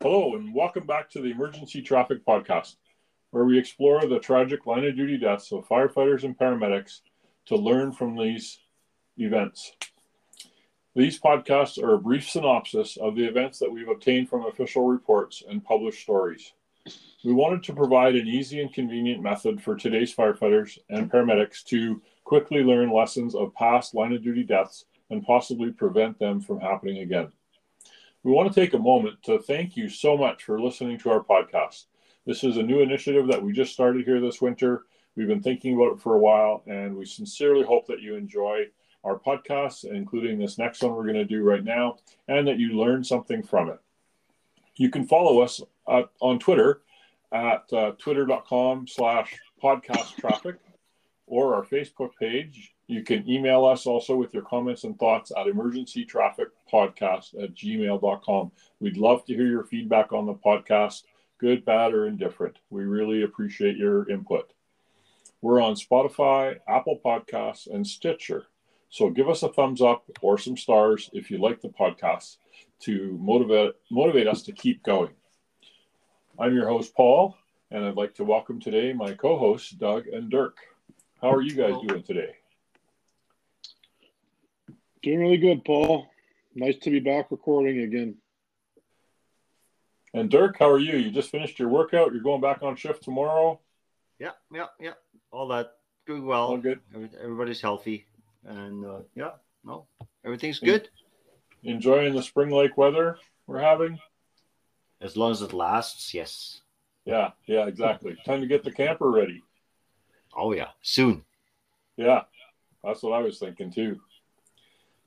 Hello, and welcome back to the Emergency Traffic Podcast, where we explore the tragic line of duty deaths of firefighters and paramedics to learn from these events. These podcasts are a brief synopsis of the events that we've obtained from official reports and published stories. We wanted to provide an easy and convenient method for today's firefighters and paramedics to quickly learn lessons of past line of duty deaths and possibly prevent them from happening again. We want to take a moment to thank you so much for listening to our podcast. This is a new initiative that we just started here this winter. We've been thinking about it for a while, and we sincerely hope that you enjoy our podcasts, including this next one we're going to do right now, and that you learn something from it. You can follow us on Twitter at uh, twitter.com slash podcast traffic or our Facebook page. You can email us also with your comments and thoughts at emergencytrafficpodcast at gmail.com. We'd love to hear your feedback on the podcast, good, bad, or indifferent. We really appreciate your input. We're on Spotify, Apple Podcasts, and Stitcher. So give us a thumbs up or some stars if you like the podcast to motivate motivate us to keep going. I'm your host Paul, and I'd like to welcome today my co-hosts Doug and Dirk. How are you guys doing today? Doing really good, Paul. Nice to be back recording again. And Dirk, how are you? You just finished your workout. You're going back on shift tomorrow. Yeah, yeah, yeah. All that going well. All good. Everybody's healthy, and uh, yeah, no, everything's good. Enjoying the spring lake weather we're having. As long as it lasts, yes. Yeah, yeah, exactly. Time to get the camper ready. Oh yeah, soon. Yeah, that's what I was thinking too.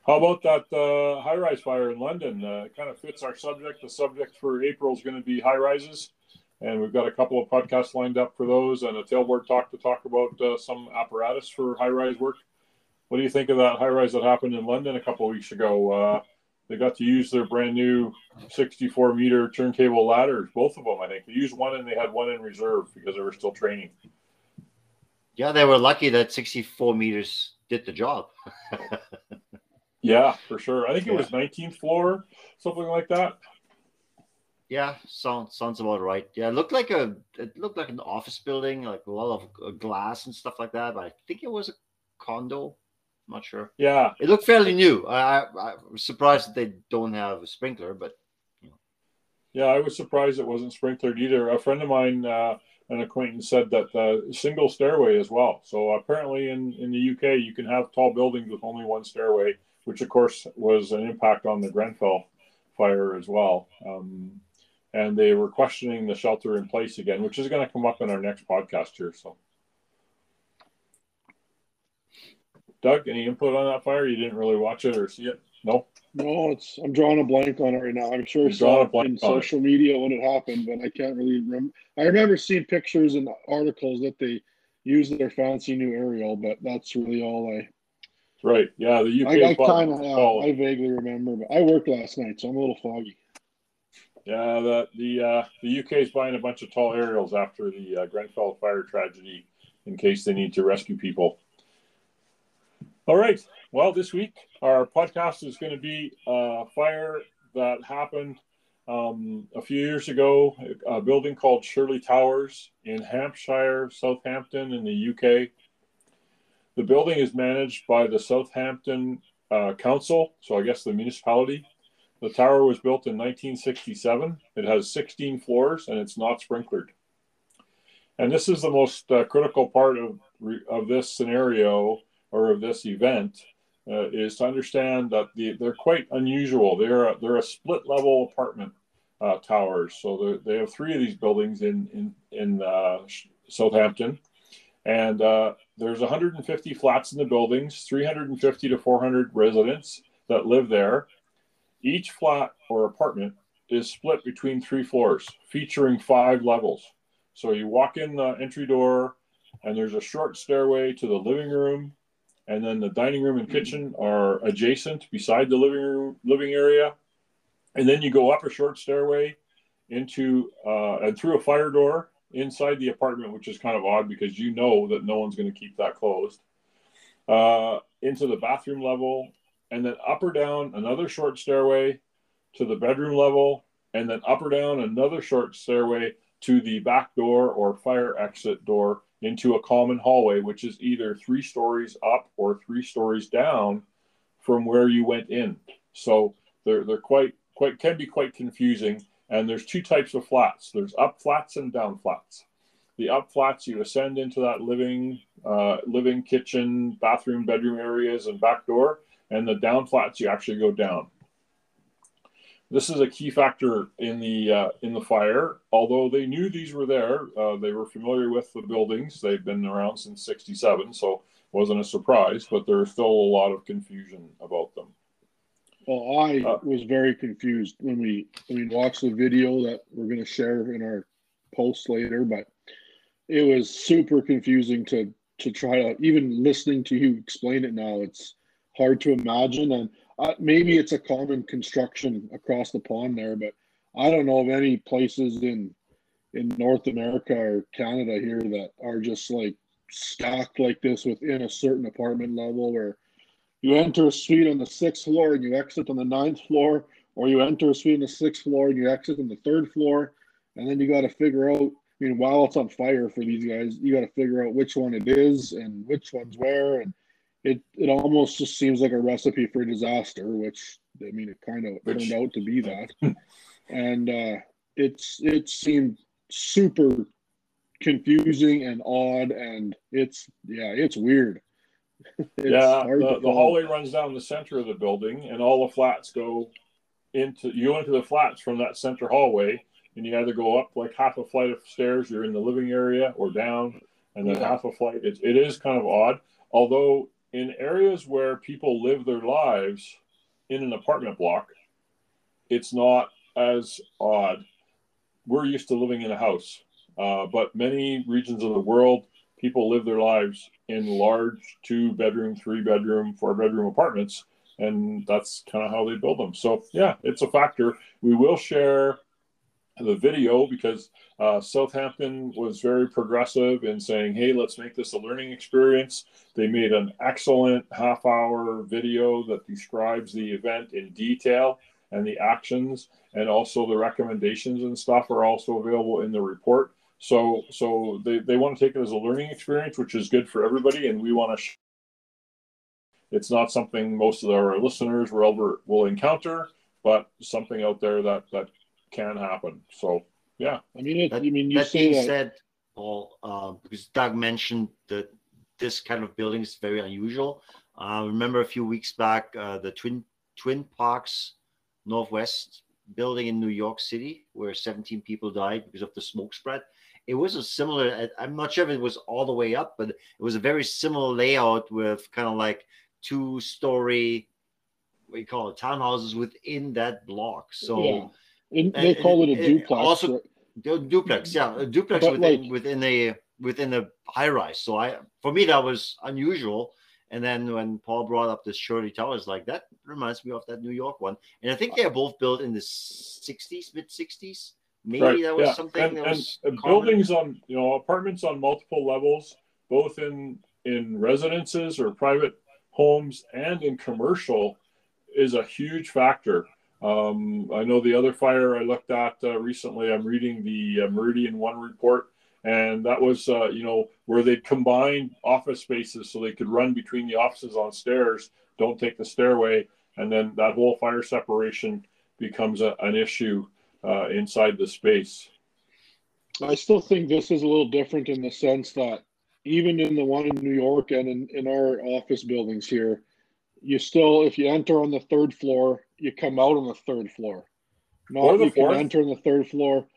How about that uh, high rise fire in London? Uh, kind of fits our subject. The subject for April is going to be high rises, and we've got a couple of podcasts lined up for those and a tailboard talk to talk about uh, some apparatus for high rise work. What do you think of that high rise that happened in London a couple of weeks ago? Uh, they got to use their brand new 64 meter turntable ladders, both of them, I think. They used one and they had one in reserve because they were still training. Yeah, they were lucky that 64 meters did the job. Yeah, for sure. I think it was 19th floor, something like that. Yeah, sounds sounds about right. Yeah, it looked like a it looked like an office building, like a lot of uh, glass and stuff like that. But I think it was a condo. I'm not sure. Yeah, it looked fairly new. I, I, I was surprised that they don't have a sprinkler, but you know. Yeah, I was surprised it wasn't sprinklered either. A friend of mine, uh, an acquaintance, said that uh, single stairway as well. So apparently, in in the UK, you can have tall buildings with only one stairway which of course was an impact on the Grenfell fire as well. Um, and they were questioning the shelter in place again, which is going to come up in our next podcast here. So, Doug, any input on that fire? You didn't really watch it or see it? No. No, it's I'm drawing a blank on it right now. I'm sure I saw it in social it. media when it happened, but I can't really remember. I remember seeing pictures and articles that they used their fancy new aerial, but that's really all I Right. Yeah. The UK. I, I kind of, I vaguely remember, but I worked last night, so I'm a little foggy. Yeah. The the uh, the UK is buying a bunch of tall aerials after the uh, Grenfell fire tragedy, in case they need to rescue people. All right. Well, this week our podcast is going to be a fire that happened um, a few years ago. A building called Shirley Towers in Hampshire, Southampton, in the UK. The building is managed by the Southampton uh, Council, so I guess the municipality. The tower was built in 1967. It has 16 floors and it's not sprinklered. And this is the most uh, critical part of, of this scenario or of this event uh, is to understand that the, they're quite unusual. They're a, they're a split level apartment uh, towers. So they have three of these buildings in in in uh, Southampton, and uh, there's 150 flats in the buildings, 350 to 400 residents that live there. Each flat or apartment is split between three floors, featuring five levels. So you walk in the entry door, and there's a short stairway to the living room, and then the dining room and kitchen are adjacent beside the living room living area, and then you go up a short stairway into uh, and through a fire door inside the apartment, which is kind of odd because you know that no one's going to keep that closed, uh, into the bathroom level, and then up or down another short stairway to the bedroom level, and then up or down another short stairway to the back door or fire exit door into a common hallway, which is either three stories up or three stories down from where you went in. So they're they're quite quite can be quite confusing. And there's two types of flats. There's up flats and down flats. The up flats you ascend into that living uh, living kitchen, bathroom, bedroom areas, and back door. And the down flats you actually go down. This is a key factor in the uh, in the fire. Although they knew these were there, uh, they were familiar with the buildings. They've been around since '67, so wasn't a surprise. But there's still a lot of confusion about them. Well, I uh, was very confused when we when we watched the video that we're going to share in our post later, but it was super confusing to to try to even listening to you explain it now. It's hard to imagine, and uh, maybe it's a common construction across the pond there, but I don't know of any places in in North America or Canada here that are just like stacked like this within a certain apartment level where you enter a suite on the sixth floor and you exit on the ninth floor, or you enter a suite on the sixth floor and you exit on the third floor, and then you got to figure out. I mean, while it's on fire for these guys, you got to figure out which one it is and which one's where, and it it almost just seems like a recipe for disaster, which I mean, it kind of which, turned out to be that, and uh, it's it seemed super confusing and odd, and it's yeah, it's weird. it's yeah, the, the hallway runs down the center of the building, and all the flats go into you into the flats from that center hallway, and you either go up like half a flight of stairs, you're in the living area, or down, and then yeah. half a flight. It, it is kind of odd, although in areas where people live their lives in an apartment block, it's not as odd. We're used to living in a house, uh, but many regions of the world, people live their lives in large two bedroom, three bedroom, four bedroom apartments, and that's kind of how they build them. So, yeah, it's a factor. We will share the video because uh, Southampton was very progressive in saying, hey, let's make this a learning experience. They made an excellent half hour video that describes the event in detail and the actions and also the recommendations and stuff are also available in the report. So, so they, they want to take it as a learning experience, which is good for everybody. And we want to, sh- it's not something most of our listeners will ever will encounter, but something out there that, that can happen. So yeah, I mean, it, that, I mean, you that say that. said, Paul, uh, because Doug mentioned that this kind of building is very unusual. I uh, remember a few weeks back, uh, the Twin Twin Parks Northwest building in New York City, where 17 people died because of the smoke spread. It was a similar. I'm not sure if it was all the way up, but it was a very similar layout with kind of like two-story, what you call it, townhouses within that block. So. Yeah. And they call it a duplex. Also, duplex, yeah, a duplex but within like, within a within a high rise. So I, for me, that was unusual. And then when Paul brought up the Shirley Towers, like that reminds me of that New York one. And I think they are both built in the '60s, mid '60s. Maybe right, that was yeah. something. And, that was and buildings on you know apartments on multiple levels, both in in residences or private homes and in commercial, is a huge factor. Um, I know the other fire I looked at uh, recently. I'm reading the uh, Meridian One report, and that was uh, you know where they'd combine office spaces so they could run between the offices on stairs, don't take the stairway, and then that whole fire separation becomes a, an issue uh, inside the space. I still think this is a little different in the sense that even in the one in New York and in, in our office buildings here, you still, if you enter on the third floor, you come out on the third floor. Not you fourth. can enter on the third floor,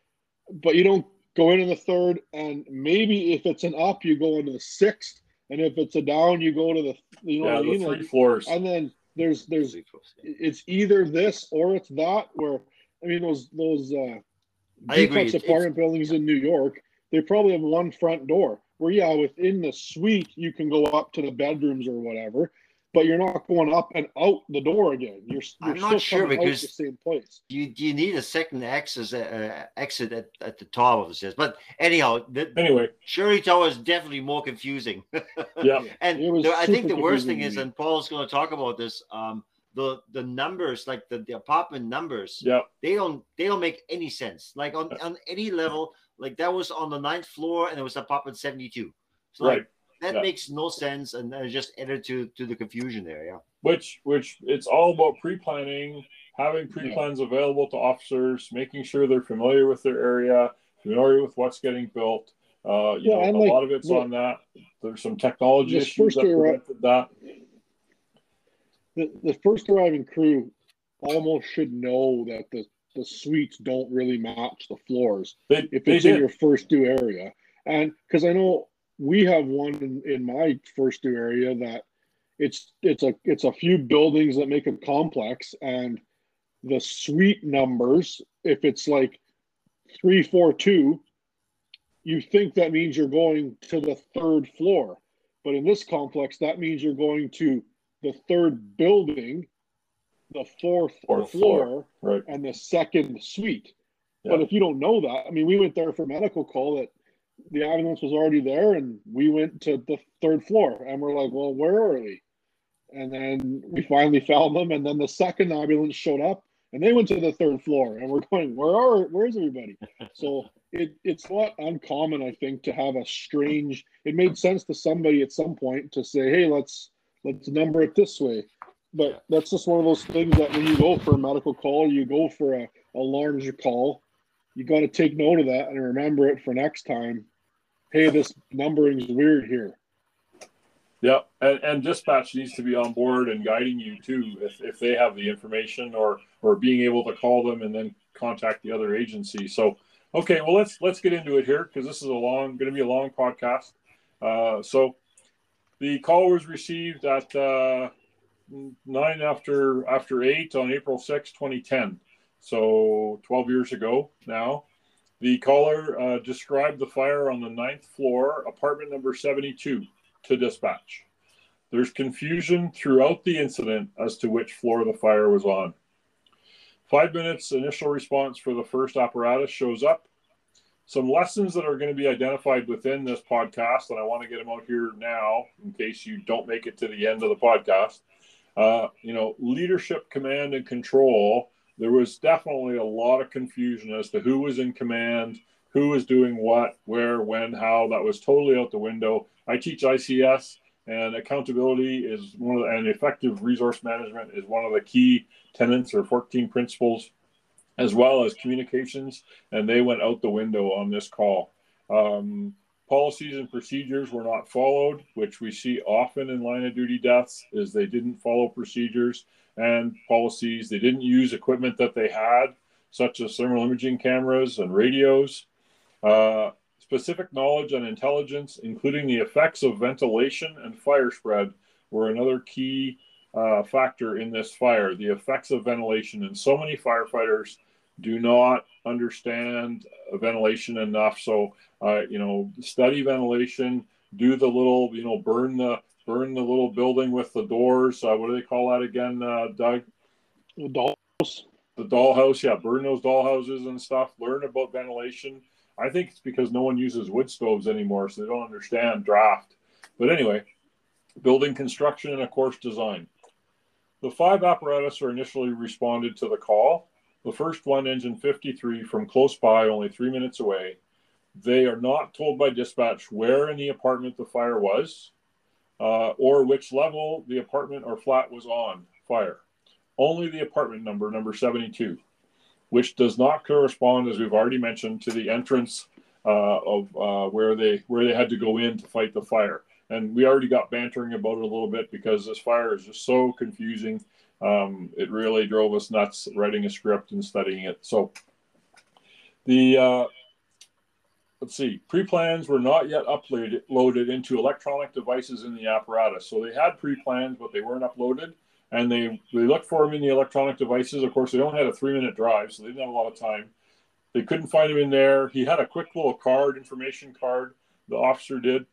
but you don't go in on the third. And maybe if it's an up, you go into the sixth, and if it's a down, you go to the you know yeah, what I mean? three like, floors. And then there's there's it's either this or it's that. Where I mean those those uh, duplex apartment it's... buildings in New York, they probably have one front door. Where yeah, within the suite you can go up to the bedrooms or whatever but you're not going up and out the door again. You're, you're I'm not sure because the same place. You you need a second exit uh, exit at, at the top of the stairs. But anyhow, the, anyway, Shirley Tower is definitely more confusing. yeah, and the, I think the worst thing is, and Paul's going to talk about this. Um, the the numbers, like the, the apartment numbers, yeah, they don't they don't make any sense. Like on on any level, like that was on the ninth floor and it was apartment 72. So right. Like, that yeah. makes no sense and uh, just added to to the confusion there. Yeah. Which which it's all about pre-planning, having pre-plans yeah. available to officers, making sure they're familiar with their area, familiar with what's getting built. Uh, you yeah, know, a like, lot of it's on that. There's some technology issues that prevented that. The, the first arriving crew almost should know that the, the suites don't really match the floors they, if it's in your first due area. And because I know we have one in, in my first due area that it's it's a it's a few buildings that make a complex and the suite numbers if it's like 342 you think that means you're going to the third floor. But in this complex, that means you're going to the third building, the fourth, fourth floor, floor, right. and the second suite. Yeah. But if you don't know that, I mean, we went there for medical call that the ambulance was already there, and we went to the third floor, and we're like, well, where are we? And then we finally found them, and then the second ambulance showed up, and they went to the third floor, and we're going, where are, where's everybody? So it, it's not uncommon, I think, to have a strange. It made sense to somebody at some point to say, "Hey, let's let's number it this way." But that's just one of those things that when you go for a medical call, you go for a, a larger call, you got to take note of that and remember it for next time. Hey, this numbering is weird here. Yeah, and, and dispatch needs to be on board and guiding you too, if, if they have the information or or being able to call them and then contact the other agency. So Okay, well let's let's get into it here because this is a long going to be a long podcast. Uh, so the call was received at uh, nine after after eight on April 6, 2010. So 12 years ago now. The caller uh, described the fire on the ninth floor, apartment number 72, to dispatch. There's confusion throughout the incident as to which floor the fire was on. Five minutes initial response for the first apparatus shows up. Some lessons that are going to be identified within this podcast, and I want to get them out here now in case you don't make it to the end of the podcast. Uh, you know, leadership, command, and control. There was definitely a lot of confusion as to who was in command, who was doing what, where, when, how. That was totally out the window. I teach ICS, and accountability is one of the, and effective resource management is one of the key tenets or 14 principles, as well as communications, and they went out the window on this call. Um, policies and procedures were not followed, which we see often in line of duty deaths, is they didn't follow procedures and policies. They didn't use equipment that they had, such as thermal imaging cameras and radios. Uh, specific knowledge and intelligence, including the effects of ventilation and fire spread, were another key uh, factor in this fire. The effects of ventilation, and so many firefighters do not understand ventilation enough. So, uh, you know, study ventilation. Do the little, you know, burn the burn the little building with the doors. Uh, what do they call that again, uh, Doug? The dollhouse. The dollhouse, yeah. Burn those dollhouses and stuff. Learn about ventilation. I think it's because no one uses wood stoves anymore, so they don't understand draft. But anyway, building construction and of course design. The five apparatus are initially responded to the call. The first one, engine 53, from close by, only three minutes away. They are not told by dispatch where in the apartment the fire was uh, or which level the apartment or flat was on fire. Only the apartment number, number 72, which does not correspond, as we've already mentioned, to the entrance uh, of uh, where they where they had to go in to fight the fire. And we already got bantering about it a little bit because this fire is just so confusing um, it really drove us nuts writing a script and studying it. So the uh, let's see, pre-plans were not yet uploaded loaded into electronic devices in the apparatus. So they had pre-plans, but they weren't uploaded. And they, they looked for them in the electronic devices. Of course, they only had a three-minute drive, so they didn't have a lot of time. They couldn't find him in there. He had a quick little card, information card. The officer did.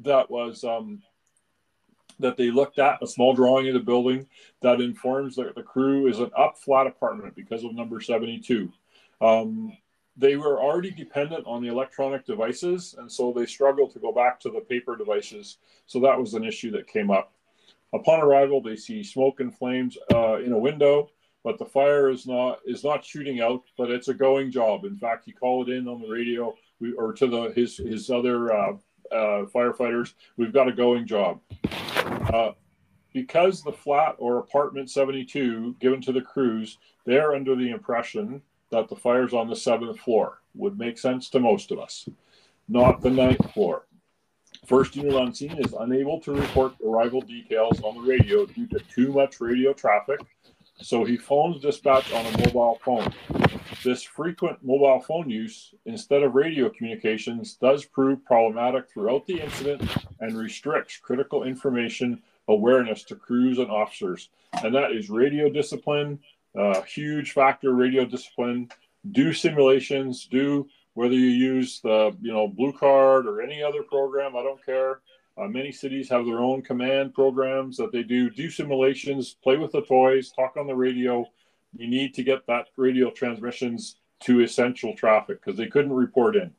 That was um, that they looked at, a small drawing of the building that informs that the crew is an up flat apartment because of number 72. Um, they were already dependent on the electronic devices, and so they struggled to go back to the paper devices. So that was an issue that came up. Upon arrival, they see smoke and flames uh, in a window, but the fire is not is not shooting out, but it's a going job. In fact, he called in on the radio or to the his his other uh, uh, firefighters. We've got a going job. Uh, because the flat or apartment 72 given to the crews, they're under the impression that the fire's on the seventh floor. Would make sense to most of us, not the ninth floor. First unit on scene is unable to report arrival details on the radio due to too much radio traffic, so he phones dispatch on a mobile phone. This frequent mobile phone use instead of radio communications does prove problematic throughout the incident and restricts critical information awareness to crews and officers. And that is radio discipline, uh, huge factor radio discipline. Do simulations, do whether you use the you know blue card or any other program i don't care. Uh, many cities have their own command programs that they do. Do simulations play with the toys talk on the radio. You need to get that radio transmissions to essential traffic because they couldn't report in.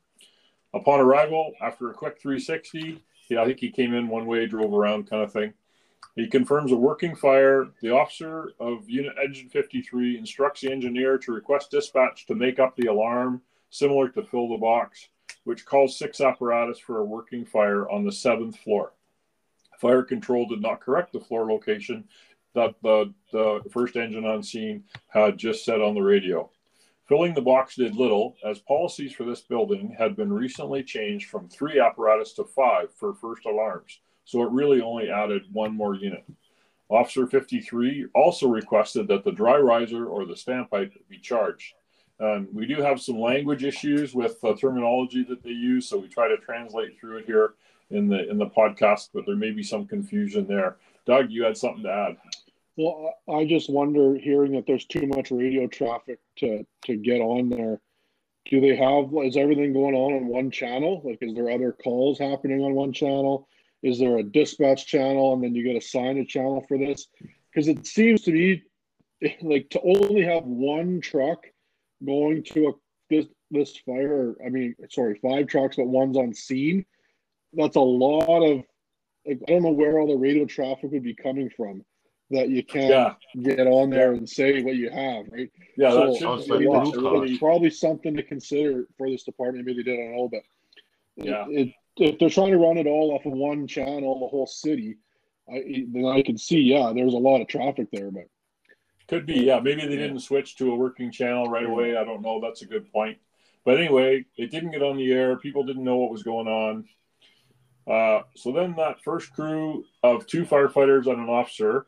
Upon arrival after a quick 360 yeah, i think he came in one way drove around kind of thing he confirms a working fire. The officer of Unit Engine 53 instructs the engineer to request dispatch to make up the alarm similar to Fill the Box, which calls six apparatus for a working fire on the seventh floor. Fire control did not correct the floor location that the, the first engine on scene had just said on the radio. Filling the box did little, as policies for this building had been recently changed from three apparatus to five for first alarms, so it really only added one more unit. Officer 53 also requested that the dry riser or the standpipe be charged. Um, we do have some language issues with the terminology that they use, so we try to translate through it here in the in the podcast, but there may be some confusion there. Doug, you had something to add. Well, I just wonder, hearing that there's too much radio traffic to to get on there. Do they have? Is everything going on on one channel? Like, is there other calls happening on one channel? Is there a dispatch channel, and then you get assign a channel for this? Because it seems to be like to only have one truck going to a this this fire. I mean, sorry, five trucks, but one's on scene. That's a lot of. Like, I don't know where all the radio traffic would be coming from that you can't yeah. get on there and say what you have, right? Yeah, so, that sounds like it's probably something to consider for this department. Maybe they did, I don't know, but yeah, it, if they're trying to run it all off of one channel, the whole city, I, then I can see, yeah, there's a lot of traffic there, but could be, yeah. Maybe they didn't switch to a working channel right away. I don't know. That's a good point. But anyway, it didn't get on the air. People didn't know what was going on. Uh, so then that first crew of two firefighters and an officer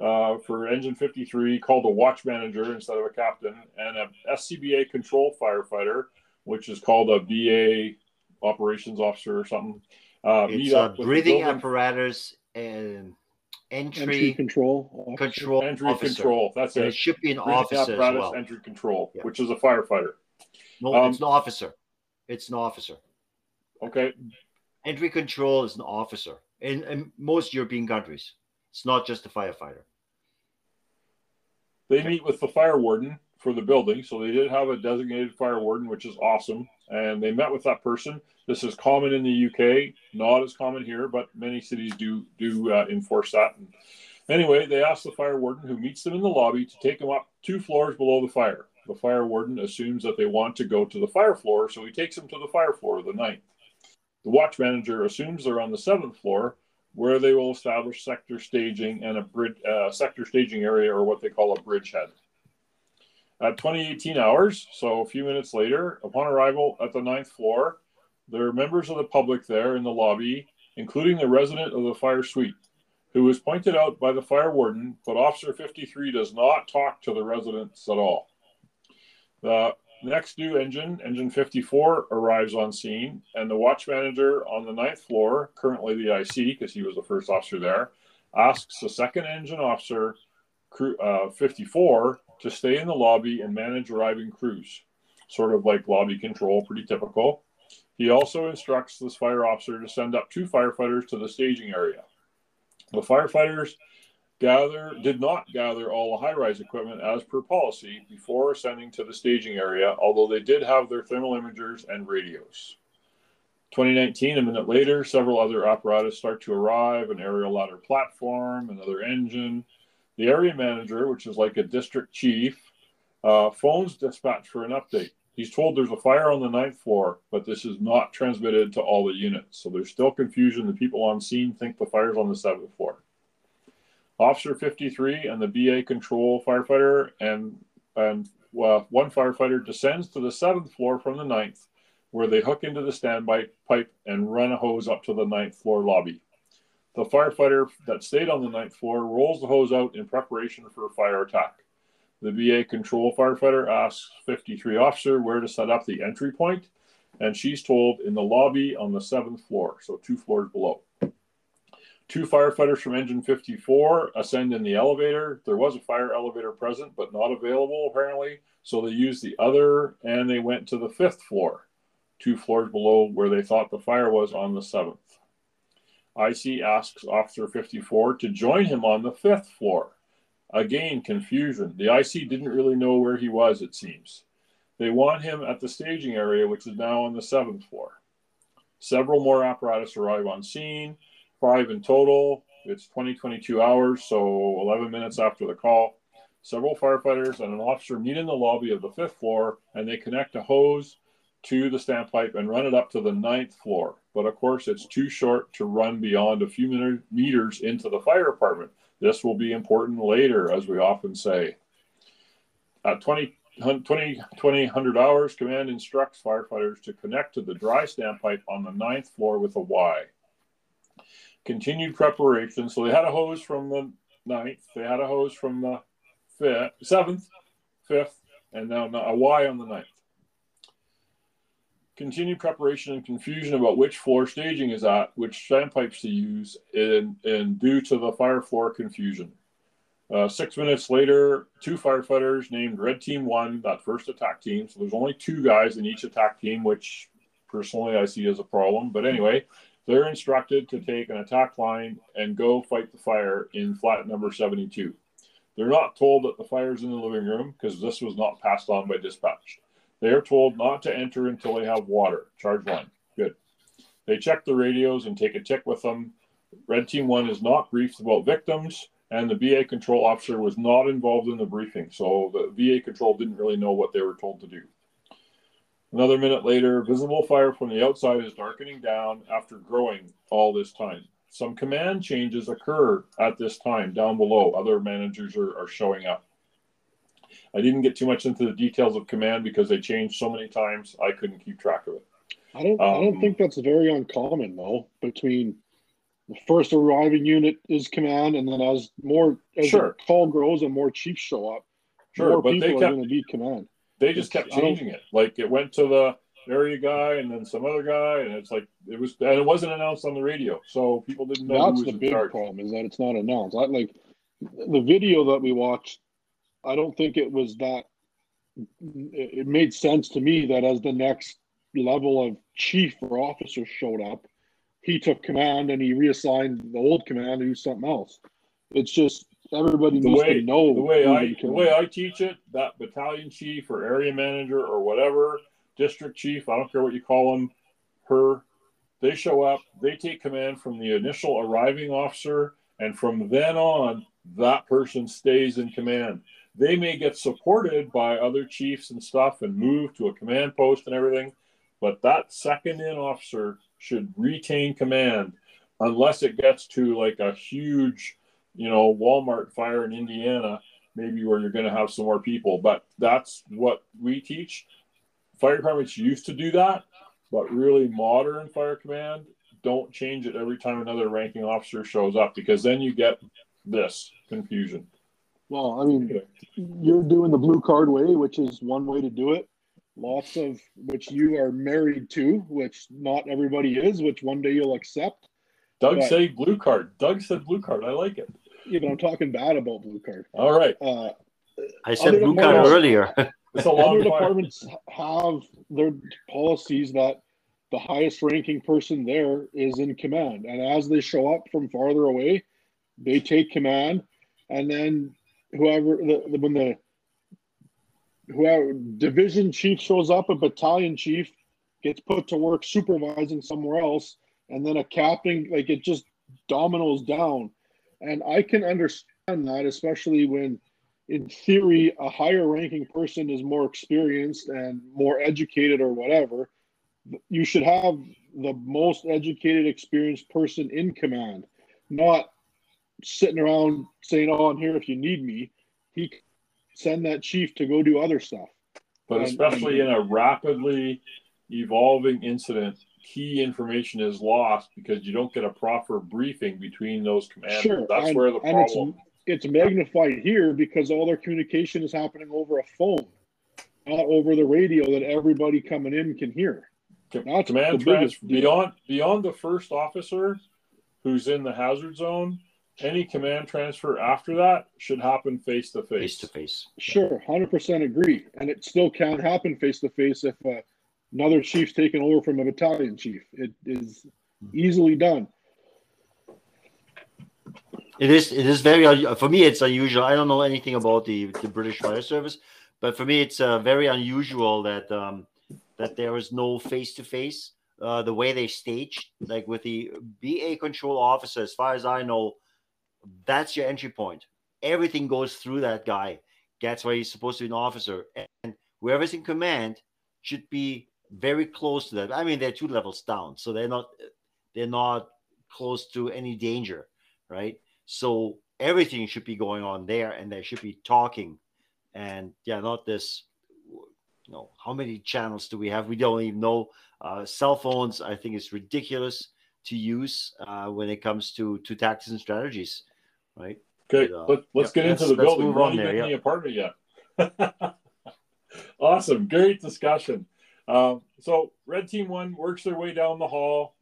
uh, for Engine 53 called a watch manager instead of a captain and a SCBA control firefighter, which is called a BA operations officer or something. Uh, it's a breathing apparatus and entry, entry control control entry officer. control. That's and it. It should be an officer as well. Entry control, yeah. which is a firefighter. No, um, it's an officer. It's an officer. Okay. Entry control is an officer in, in most European countries. It's not just a firefighter. They meet with the fire warden for the building, so they did have a designated fire warden, which is awesome. And they met with that person. This is common in the UK, not as common here, but many cities do do uh, enforce that. And anyway, they ask the fire warden, who meets them in the lobby, to take them up two floors below the fire. The fire warden assumes that they want to go to the fire floor, so he takes them to the fire floor, of the ninth. The watch manager assumes they're on the seventh floor, where they will establish sector staging and a bridge, uh, sector staging area, or what they call a bridgehead. At 2018 hours, so a few minutes later, upon arrival at the ninth floor, there are members of the public there in the lobby, including the resident of the fire suite, who was pointed out by the fire warden, but Officer 53 does not talk to the residents at all. The next new engine, engine 54, arrives on scene, and the watch manager on the ninth floor, currently the IC, because he was the first officer there, asks the second engine officer, crew, uh, 54, to stay in the lobby and manage arriving crews. Sort of like lobby control, pretty typical. He also instructs this fire officer to send up two firefighters to the staging area. The firefighters gather did not gather all the high-rise equipment as per policy before ascending to the staging area, although they did have their thermal imagers and radios. 2019, a minute later, several other apparatus start to arrive an aerial ladder platform, another engine. The area manager, which is like a district chief, uh, phones dispatch for an update. He's told there's a fire on the ninth floor, but this is not transmitted to all the units. So there's still confusion. The people on scene think the fire's on the seventh floor. Officer 53 and the BA control firefighter and and uh, one firefighter descends to the seventh floor from the ninth where they hook into the standby pipe and run a hose up to the ninth floor lobby. The firefighter that stayed on the ninth floor rolls the hose out in preparation for a fire attack. The BA control firefighter asks 53 officer where to set up the entry point, and she's told in the lobby on the seventh floor, so two floors below. Two firefighters from engine 54 ascend in the elevator. There was a fire elevator present, but not available apparently, so they used the other and they went to the fifth floor two floors below where they thought the fire was on the seventh. IC asks Officer 54 to join him on the fifth floor. Again, confusion. The IC didn't really know where he was, it seems. They want him at the staging area, which is now on the seventh floor. Several more apparatus arrive on scene, five in total. It's 20, 22 hours, so 11 minutes after the call. Several firefighters and an officer meet in the lobby of the fifth floor and they connect a hose to the standpipe and run it up to the ninth floor. But of course, it's too short to run beyond a few meters into the fire department. This will be important later, as we often say. At 20, 20, 20 100 hours, command instructs firefighters to connect to the dry standpipe on the ninth floor with a Y. Continued preparation. So they had a hose from the ninth, they had a hose from the fifth, seventh, fifth, and now a Y on the ninth continued preparation and confusion about which floor staging is at, which standpipes to use, and, and due to the fire floor confusion. Uh, six minutes later, two firefighters named Red Team One, that first attack team. So there's only two guys in each attack team, which personally I see as a problem. But anyway, they're instructed to take an attack line and go fight the fire in flat number 72. They're not told that the fire's in the living room because this was not passed on by dispatch. They are told not to enter until they have water. Charge one. Good. They check the radios and take a TIC with them. Red Team 1 is not briefed about victims, and the BA control officer was not involved in the briefing. So the BA control didn't really know what they were told to do. Another minute later, visible fire from the outside is darkening down after growing all this time. Some command changes occur at this time down below. Other managers are, are showing up. I didn't get too much into the details of command because they changed so many times. I couldn't keep track of it. I don't. Um, I don't um, think that's very uncommon though. Between the first arriving unit is command, and then as more as sure. the call grows and more chiefs show up, sure, more people kept, are going to be command. They just it's, kept changing it. Like it went to the area guy and then some other guy, and it's like it was, and it wasn't announced on the radio, so people didn't know. That's the big charge. problem is that it's not announced. I, like the video that we watched I don't think it was that. It made sense to me that as the next level of chief or officer showed up, he took command and he reassigned the old command to do something else. It's just everybody the needs way, to know the way I the way I teach it. That battalion chief or area manager or whatever district chief, I don't care what you call them, her, they show up, they take command from the initial arriving officer, and from then on, that person stays in command. They may get supported by other chiefs and stuff and move to a command post and everything, but that second in officer should retain command unless it gets to like a huge, you know, Walmart fire in Indiana, maybe where you're going to have some more people. But that's what we teach. Fire departments used to do that, but really modern fire command don't change it every time another ranking officer shows up because then you get this confusion. Well, I mean, you're doing the blue card way, which is one way to do it. Lots of which you are married to, which not everybody is, which one day you'll accept. Doug but, say blue card. Doug said blue card. I like it. Yeah, but I'm talking bad about blue card. All right. Uh, I said blue card earlier. it's a other departments have their policies that the highest ranking person there is in command, and as they show up from farther away, they take command, and then whoever the, the, when the whoever division chief shows up, a battalion chief gets put to work supervising somewhere else, and then a captain like it just dominoes down. And I can understand that, especially when, in theory, a higher ranking person is more experienced and more educated or whatever. You should have the most educated, experienced person in command, not sitting around saying, "Oh, I'm here if you need me." He send that chief to go do other stuff. But especially in a rapidly evolving incident, key information is lost because you don't get a proper briefing between those commanders. Sure. That's and, where the problem. It's, it's magnified here because all their communication is happening over a phone, not over the radio that everybody coming in can hear. That's command transfer beyond beyond the first officer who's in the hazard zone any command transfer after that should happen face to face. Face to face. Sure, hundred percent agree, and it still can happen face to face if uh, another chief's taken over from a battalion chief. It is easily done. It is. It is very for me. It's unusual. I don't know anything about the the British Fire Service, but for me, it's uh, very unusual that um, that there is no face to face. The way they staged, like with the BA control officer, as far as I know, that's your entry point. Everything goes through that guy. That's why he's supposed to be an officer. And whoever's in command should be very close to that. I mean, they're two levels down, so they're not they're not close to any danger, right? So everything should be going on there, and they should be talking. And yeah, not this. You know, how many channels do we have? We don't even know. Uh, cell phones, I think, is ridiculous to use uh, when it comes to to tactics and strategies right? Okay, uh, Let, us get into the building. We're not even in the apartment yet. awesome, great discussion. Um, so red team one works their way down the hall,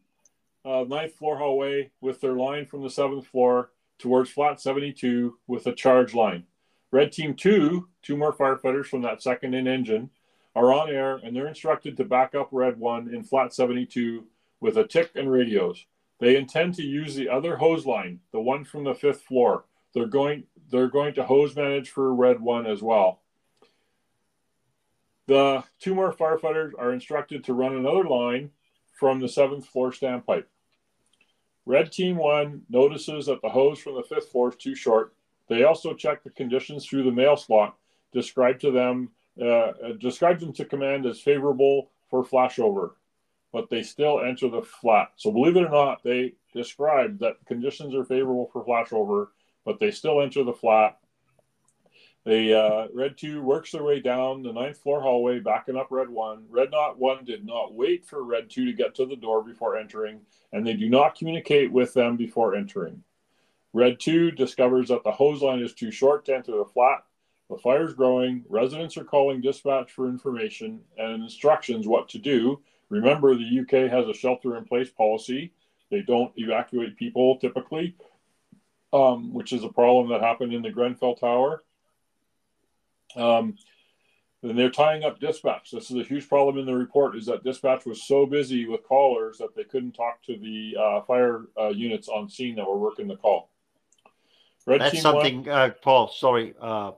uh, ninth floor hallway with their line from the seventh floor towards flat 72 with a charge line. Red team two, two more firefighters from that second in engine, are on air and they're instructed to back up red one in flat 72 with a TIC and radios. They intend to use the other hose line, the one from the fifth floor. They're going they're going to hose manage for red one as well. The two more firefighters are instructed to run another line from the seventh floor standpipe. Red team one notices that the hose from the fifth floor is too short. They also check the conditions through the mail slot, described to them, uh, describe them to command as favorable for flashover but they still enter the flat. So believe it or not, they described that conditions are favorable for flashover, but they still enter the flat. They uh, red two works their way down the ninth floor hallway, backing up red one. Red not one did not wait for red two to get to the door before entering, and they do not communicate with them before entering. Red two discovers that the hose line is too short to enter the flat. The fire is growing. Residents are calling dispatch for information and instructions what to do Remember, the UK has a shelter in place policy. They don't evacuate people typically, um, which is a problem that happened in the Grenfell Tower. Um, and they're tying up dispatch. This is a huge problem in the report is that dispatch was so busy with callers that they couldn't talk to the uh, fire uh, units on scene that were working the call. Red That's something, uh, Paul, sorry uh,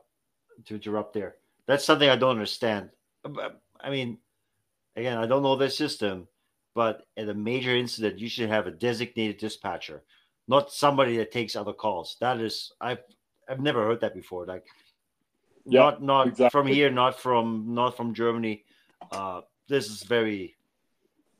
to interrupt there. That's something I don't understand. I mean, Again, I don't know their system, but at a major incident, you should have a designated dispatcher, not somebody that takes other calls. That is, I've I've never heard that before. Like, yeah, not not exactly. from here, not from not from Germany. Uh, this is very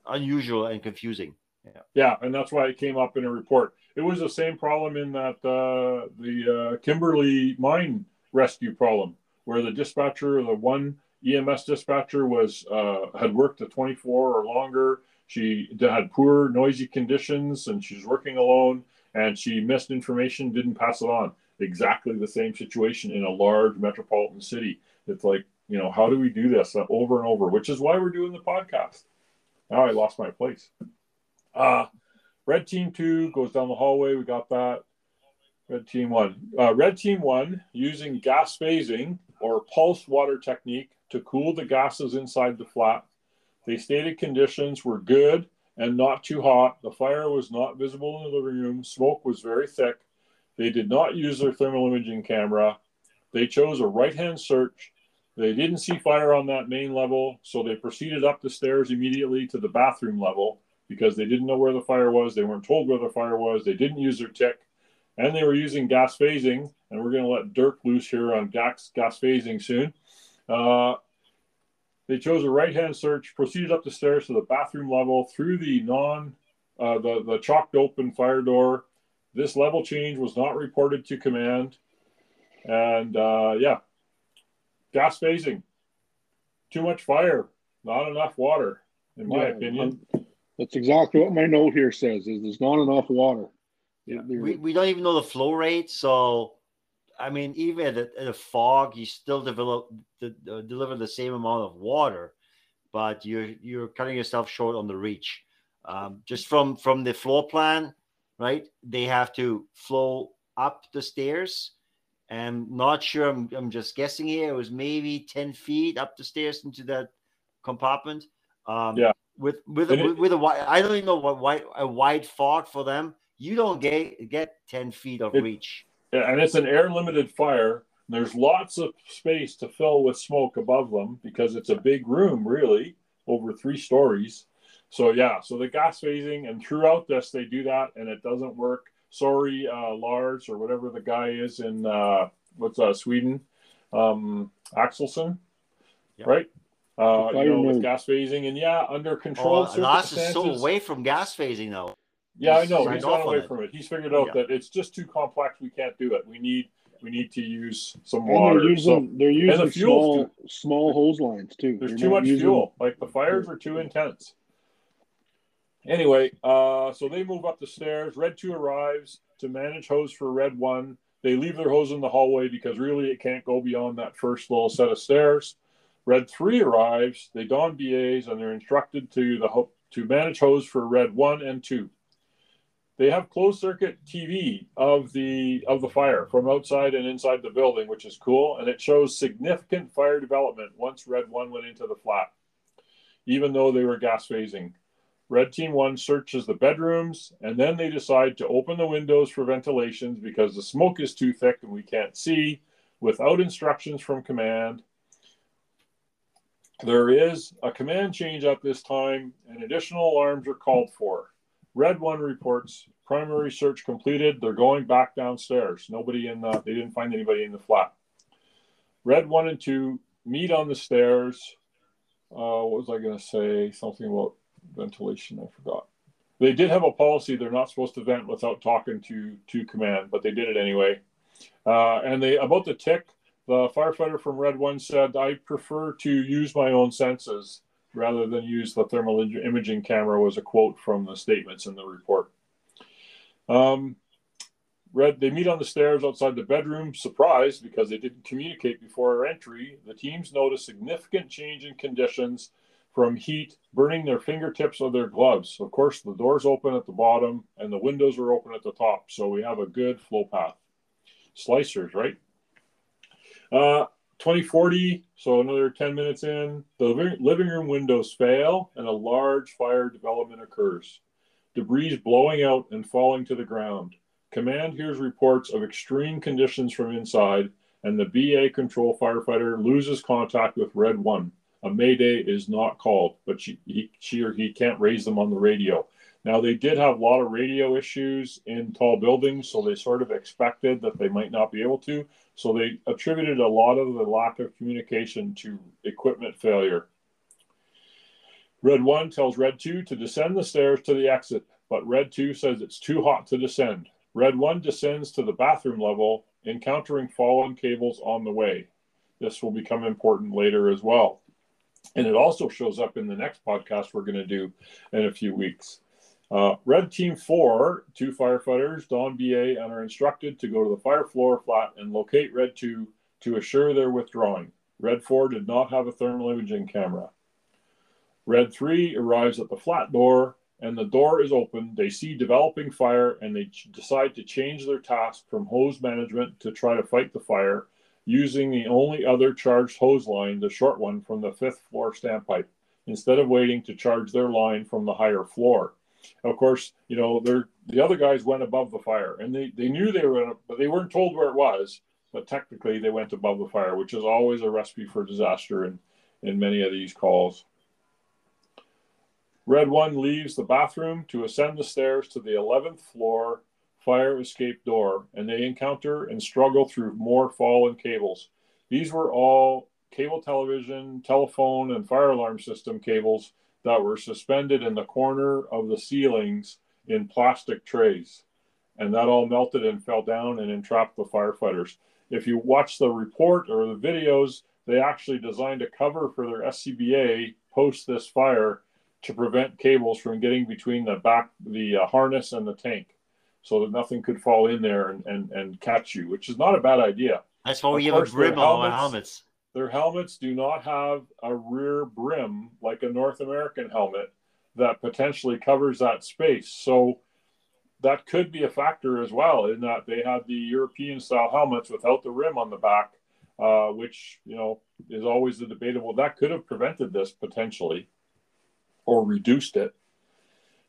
unusual and confusing. Yeah. yeah, and that's why it came up in a report. It was the same problem in that uh, the uh, Kimberley mine rescue problem, where the dispatcher, the one EMS dispatcher was uh, had worked at 24 or longer. She had poor, noisy conditions, and she's working alone. And she missed information, didn't pass it on. Exactly the same situation in a large metropolitan city. It's like, you know, how do we do this over and over? Which is why we're doing the podcast. Now I lost my place. Uh, red team two goes down the hallway. We got that. Red team one. Uh, red team one using gas phasing or pulse water technique to cool the gases inside the flat. They stated conditions were good and not too hot. The fire was not visible in the living room. Smoke was very thick. They did not use their thermal imaging camera. They chose a right hand search. They didn't see fire on that main level, so they proceeded up the stairs immediately to the bathroom level because they didn't know where the fire was. They weren't told where the fire was. They didn't use their TIC, and they were using gas phasing. And we're going to let Dirk loose here on gas, gas phasing soon. Uh, they chose a right-hand search, proceeded up the stairs to the bathroom level through the non, uh, the the chalked open fire door. This level change was not reported to command, and uh, yeah, gas phasing, too much fire, not enough water, in my yeah, opinion. That's exactly what my note here says. Is there's not enough water. Yeah. We, we don't even know the flow rate, so I mean, even at a, fog, you still develop the, uh, deliver the same amount of water, but you're you're cutting yourself short on the reach. Um, just from from the floor plan, right? They have to flow up the stairs. And not sure. I'm, I'm just guessing here. It was maybe ten feet up the stairs into that compartment. Um, yeah. With with a, it, with a wide, I don't even know what wide a wide fog for them. You don't get get ten feet of it, reach. Yeah, and it's an air limited fire. There's lots of space to fill with smoke above them because it's a big room, really, over three stories. So yeah, so the gas phasing and throughout this they do that and it doesn't work. Sorry, uh, Lars or whatever the guy is in uh, what's uh, Sweden, um, Axelsson, yep. right? Uh, you know, with gas phasing and yeah, under control. Oh, Lars is so away from gas phasing though. Yeah, I know. He's gone away from it. He's figured out yeah. that it's just too complex. We can't do it. We need we need to use some water. And they're using so, they're using the small too, small hose lines too. There's they're too much using... fuel. Like the fires are too intense. Anyway, uh, so they move up the stairs. Red two arrives to manage hose for Red one. They leave their hose in the hallway because really it can't go beyond that first little set of stairs. Red three arrives. They don BAs and they're instructed to the to manage hose for Red one and two they have closed circuit TV of the of the fire from outside and inside the building, which is cool, and it shows significant fire development once Red One went into the flat, even though they were gas phasing. Red Team One searches the bedrooms, and then they decide to open the windows for ventilations because the smoke is too thick and we can't see, without instructions from command. There is a command change at this time, and additional alarms are called for. Red one reports primary search completed. They're going back downstairs. Nobody in the, they didn't find anybody in the flat. Red one and two meet on the stairs. Uh, what was I going to say? Something about ventilation. I forgot. They did have a policy. They're not supposed to vent without talking to to command, but they did it anyway. Uh, and they about the TIC. The firefighter from Red One said, "I prefer to use my own senses." Rather than use the thermal imaging camera was a quote from the statements in the report. Um, Red, they meet on the stairs outside the bedroom, surprised because they didn't communicate before our entry. The teams notice significant change in conditions from heat burning their fingertips of their gloves. Of course, the doors open at the bottom and the windows are open at the top, so we have a good flow path. Slicers, right? Uh, 2040, so another 10 minutes in, the living room windows fail and a large fire development occurs. Debris blowing out and falling to the ground. Command hears reports of extreme conditions from inside, and the BA control firefighter loses contact with Red 1. A mayday is not called, but she, he, she or he can't raise them on the radio. Now, they did have a lot of radio issues in tall buildings, so they sort of expected that they might not be able to. So they attributed a lot of the lack of communication to equipment failure. Red 1 tells Red 2 to descend the stairs to the exit, but Red 2 says it's too hot to descend. Red 1 descends to the bathroom level, encountering fallen cables on the way. This will become important later as well. And it also shows up in the next podcast we're going to do in a few weeks. Uh, Red Team 4, two firefighters, Don BA, and are instructed to go to the fire floor flat and locate Red 2 to assure they're withdrawing. Red 4 did not have a thermal imaging camera. Red 3 arrives at the flat door and the door is open. They see developing fire and they ch- decide to change their task from hose management to try to fight the fire using the only other charged hose line, the short one from the fifth floor standpipe, instead of waiting to charge their line from the higher floor. Of course, you know, they're, the other guys went above the fire and they, they knew they were, but they weren't told where it was. but technically they went above the fire, which is always a recipe for disaster in, in many of these calls. Red 1 leaves the bathroom to ascend the stairs to the 11th floor fire escape door, and they encounter and struggle through more fallen cables. These were all cable television, telephone, and fire alarm system cables that were suspended in the corner of the ceilings in plastic trays. And that all melted and fell down and entrapped the firefighters. If you watch the report or the videos, they actually designed a cover for their SCBA post this fire to prevent cables from getting between the back, the uh, harness and the tank so that nothing could fall in there and, and, and catch you, which is not a bad idea. That's why we have a brim on our helmets. Their helmets do not have a rear brim like a North American helmet that potentially covers that space. So that could be a factor as well in that they had the European style helmets without the rim on the back, uh, which you know is always the debatable. That could have prevented this potentially, or reduced it.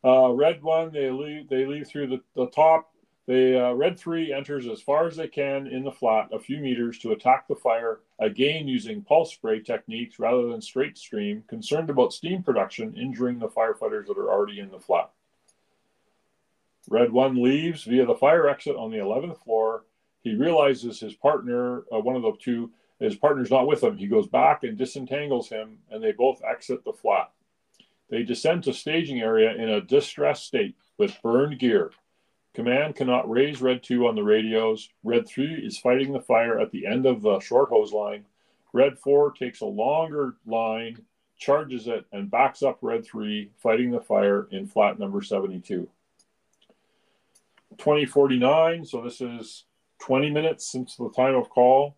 Uh, red one, they leave they leave through the, the top the uh, Red 3 enters as far as they can in the flat, a few meters, to attack the fire, again using pulse spray techniques rather than straight stream, concerned about steam production injuring the firefighters that are already in the flat. Red 1 leaves via the fire exit on the 11th floor. He realizes his partner, uh, one of the two, his partner's not with him. He goes back and disentangles him, and they both exit the flat. They descend to staging area in a distressed state with burned gear. Command cannot raise Red 2 on the radios. Red 3 is fighting the fire at the end of the short hose line. Red 4 takes a longer line, charges it, and backs up Red 3, fighting the fire in flat number 72. 2049, so this is 20 minutes since the time of call.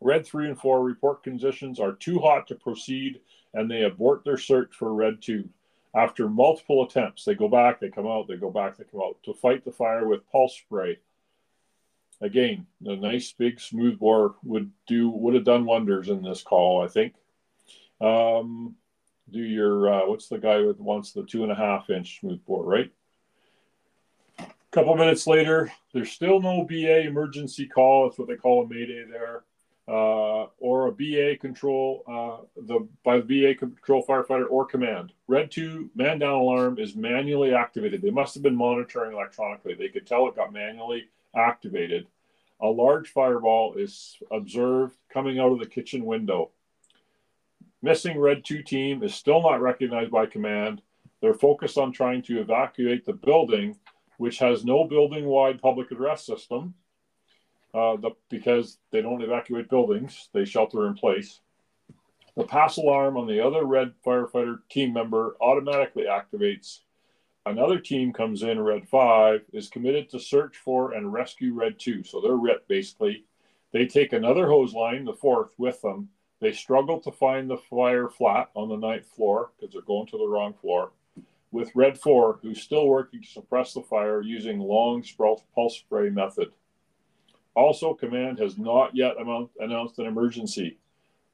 Red 3 and 4 report conditions are too hot to proceed and they abort their search for Red 2. After multiple attempts, they go back, they come out, they go back, they come out to fight the fire with pulse spray. Again, a nice big smooth bore would do would have done wonders in this call, I think. Um, do your uh, what's the guy who wants the two and a half inch smooth bore, right? A couple minutes later, there's still no BA emergency call. It's what they call a mayday there uh, or a BA control, uh, the by the BA control firefighter or command. Red 2 man down alarm is manually activated. They must have been monitoring electronically. They could tell it got manually activated. A large fireball is observed coming out of the kitchen window. Missing Red 2 team is still not recognized by command. They're focused on trying to evacuate the building, which has no building wide public address system uh, the, because they don't evacuate buildings, they shelter in place. The pass alarm on the other red firefighter team member automatically activates. Another team comes in, red five, is committed to search for and rescue red two. So they're RIT basically. They take another hose line, the fourth, with them. They struggle to find the fire flat on the ninth floor because they're going to the wrong floor. With Red 4, who's still working to suppress the fire using long pulse spray method. Also, command has not yet announced an emergency.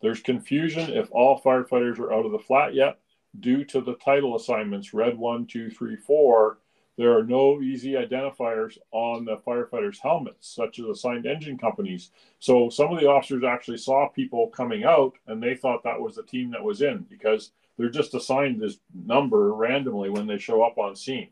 There's confusion if all firefighters are out of the flat yet due to the title assignments red one, two, three, four. There are no easy identifiers on the firefighters' helmets, such as assigned engine companies. So some of the officers actually saw people coming out and they thought that was the team that was in because they're just assigned this number randomly when they show up on scene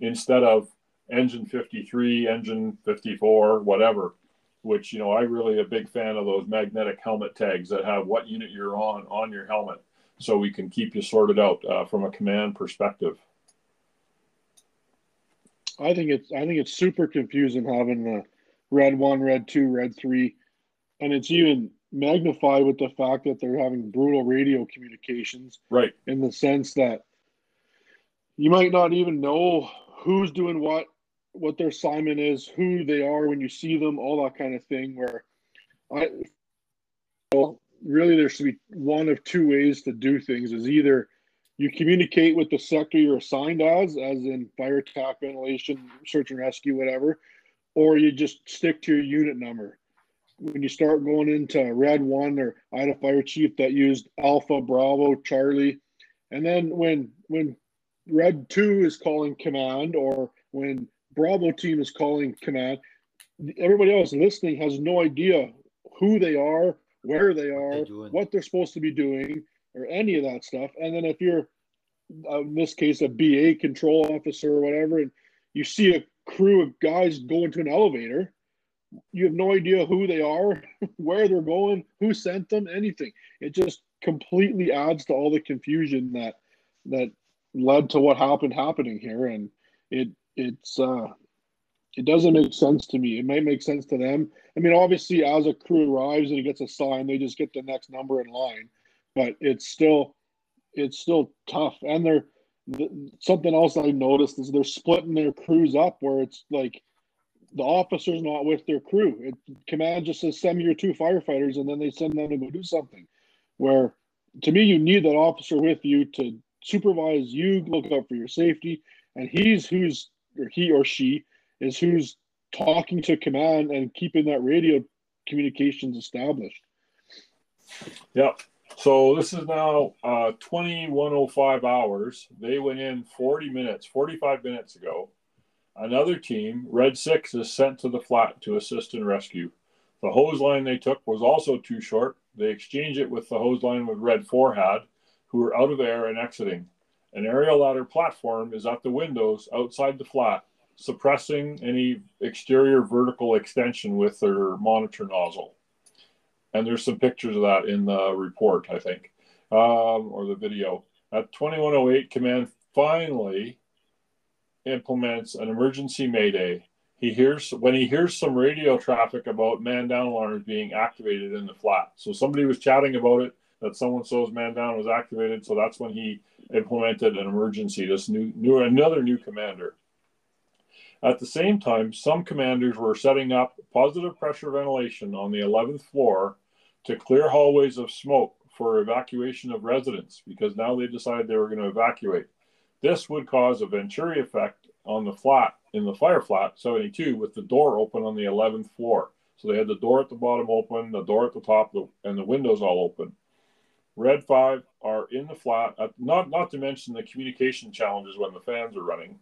instead of engine 53, engine 54, whatever, which, you know, I really a big fan of those magnetic helmet tags that have what unit you're on on your helmet so we can keep you sorted out uh, from a command perspective. I think it's I think it's super confusing having the red one, red two, red three, and it's even magnified with the fact that they're having brutal radio communications. Right. In the sense that you might not even know who's doing what what their assignment is, who they are when you see them, all that kind of thing. Where I well, really there should be one of two ways to do things: is either you communicate with the sector you're assigned as, as in fire attack, ventilation, search and rescue, whatever, or you just stick to your unit number. When you start going into Red One, or I had a fire chief that used Alpha, Bravo, Charlie, and then when when Red Two is calling command, or when Bravo team is calling command, everybody else listening has no idea who they are, where they are, what they're, what they're supposed to be doing, or any of that stuff. And then if you're, uh, in this case, a BA control officer or whatever, and you see a crew of guys go into an elevator, you have no idea who they are, where they're going, who sent them, anything. It just completely adds to all the confusion that that led to what happened happening here, and it it's uh, it doesn't make sense to me. It may make sense to them. I mean, obviously, as a crew arrives and he gets a sign, they just get the next number in line. But it's still, it's still tough. And they're the, something else I noticed is they're splitting their crews up where it's like the officer's not with their crew. It, command just says send me your two firefighters, and then they send them to go do something. Where to me, you need that officer with you to supervise you, look out for your safety, and he's who's or he or she is who's talking to command and keeping that radio communications established. Yep. So this is now uh, 2105 hours. They went in 40 minutes, 45 minutes ago. Another team, Red 6, is sent to the flat to assist in rescue. The hose line they took was also too short. They exchanged it with the hose line with Red 4 had, who were out of air and exiting. An aerial ladder platform is at the windows outside the flat suppressing any exterior vertical extension with their monitor nozzle. And there's some pictures of that in the report, I think, um, or the video. At 2108, Command finally implements an emergency mayday. He hears when he hears some radio traffic about man down alarms being activated in the flat. So somebody was chatting about it that someone so's man down was activated. So that's when he implemented an emergency. This new new another new commander. At the same time, some commanders were setting up positive pressure ventilation on the 11th floor to clear hallways of smoke for evacuation of residents because now they decided they were going to evacuate. This would cause a Venturi effect on the flat in the fire flat 72 with the door open on the 11th floor. So they had the door at the bottom open, the door at the top, and the windows all open. Red 5 are in the flat, uh, not, not to mention the communication challenges when the fans are running.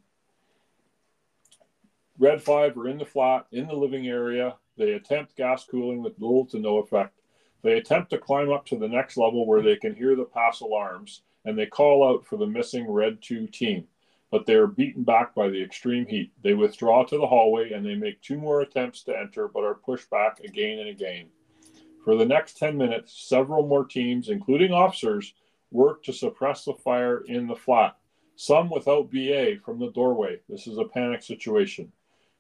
Red 5 are in the flat, in the living area. They attempt gas cooling with little to no effect. They attempt to climb up to the next level where they can hear the pass alarms and they call out for the missing Red 2 team, but they are beaten back by the extreme heat. They withdraw to the hallway and they make two more attempts to enter but are pushed back again and again. For the next 10 minutes, several more teams, including officers, work to suppress the fire in the flat, some without BA from the doorway. This is a panic situation.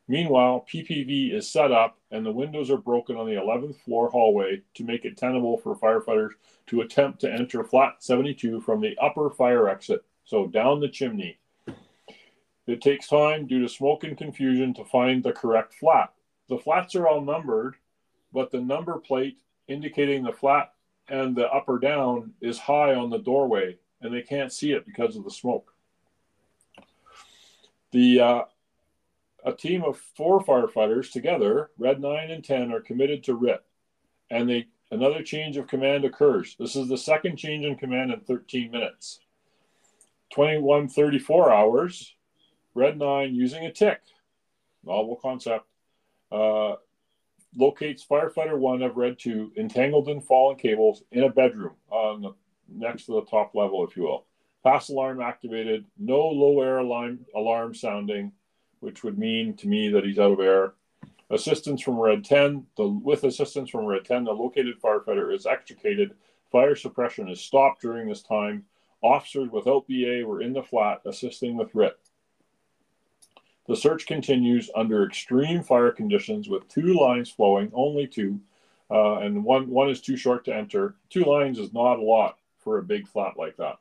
Meanwhile, PPV is set up and the windows are broken on the 11th floor hallway to make it tenable for firefighters to attempt to enter flat 72 from the upper fire exit, so down the chimney. It takes time due to smoke and confusion to find the correct flat. The flats are all numbered, but the number plate indicating the flat and the up or down is high on the doorway, and they can't see it because of the smoke. The uh, a team of four firefighters together, Red 9 and 10, are committed to RIT. And they another change of command occurs. This is the second change in command in 13 minutes. 2134 hours, Red 9 using a TIC, novel concept, uh, locates firefighter 1 of Red 2 entangled in fallen cables in a bedroom on the next to the top level, if you will. Pass alarm activated, no low air alarm, alarm sounding, which would mean to me that he's out of air. Assistance from Red 10, the, with assistance from Red 10, the located firefighter is extricated. Fire suppression is stopped during this time. Officers without BA were in the flat assisting with RIT. The search continues under extreme fire conditions with two lines flowing, only two, uh, and one, one is too short to enter. Two lines is not a lot for a big flat like that,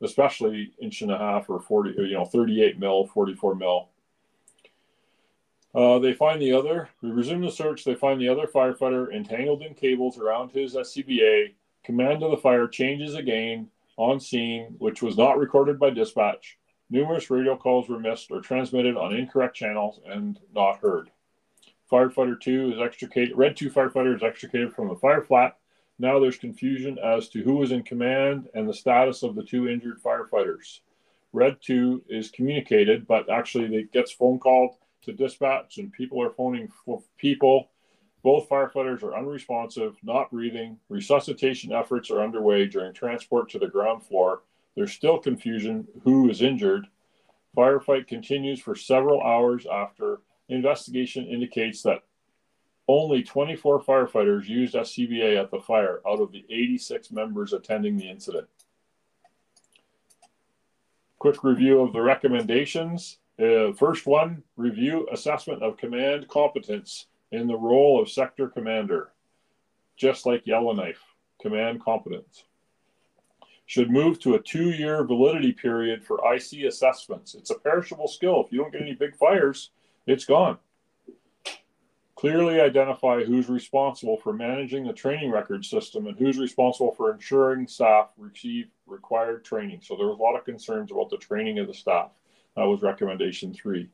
especially inch and a half or 40, you know, 38 mil, 44 mil. Uh, they find the other, we resume the search. They find the other firefighter entangled in cables around his SCBA. Command of the fire changes again on scene, which was not recorded by dispatch. Numerous radio calls were missed or transmitted on incorrect channels and not heard. Firefighter 2 is extricated, Red 2 firefighter is extricated from the fire flat. Now there's confusion as to who was in command and the status of the two injured firefighters. Red 2 is communicated, but actually it gets phone called to dispatch and people are phoning for people. Both firefighters are unresponsive, not breathing. Resuscitation efforts are underway during transport to the ground floor. There's still confusion who is injured. Firefight continues for several hours after investigation indicates that only 24 firefighters used SCBA at the fire out of the 86 members attending the incident. Quick review of the recommendations. Uh, first one review assessment of command competence in the role of sector commander, just like Yellowknife, command competence. Should move to a two year validity period for IC assessments. It's a perishable skill. If you don't get any big fires, it's gone. Clearly identify who's responsible for managing the training record system and who's responsible for ensuring staff receive required training. So there was a lot of concerns about the training of the staff. That was recommendation three.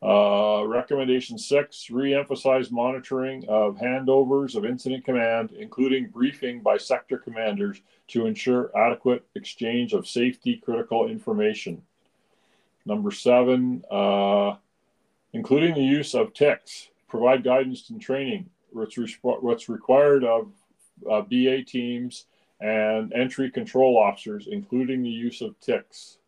Uh, recommendation six, re-emphasize monitoring of handovers of incident command, including briefing by sector commanders to ensure adequate exchange of safety critical information. Number seven, uh, including the use of TICs, provide guidance and training what's, what's required of uh, BA teams and entry control officers, including the use of TICs.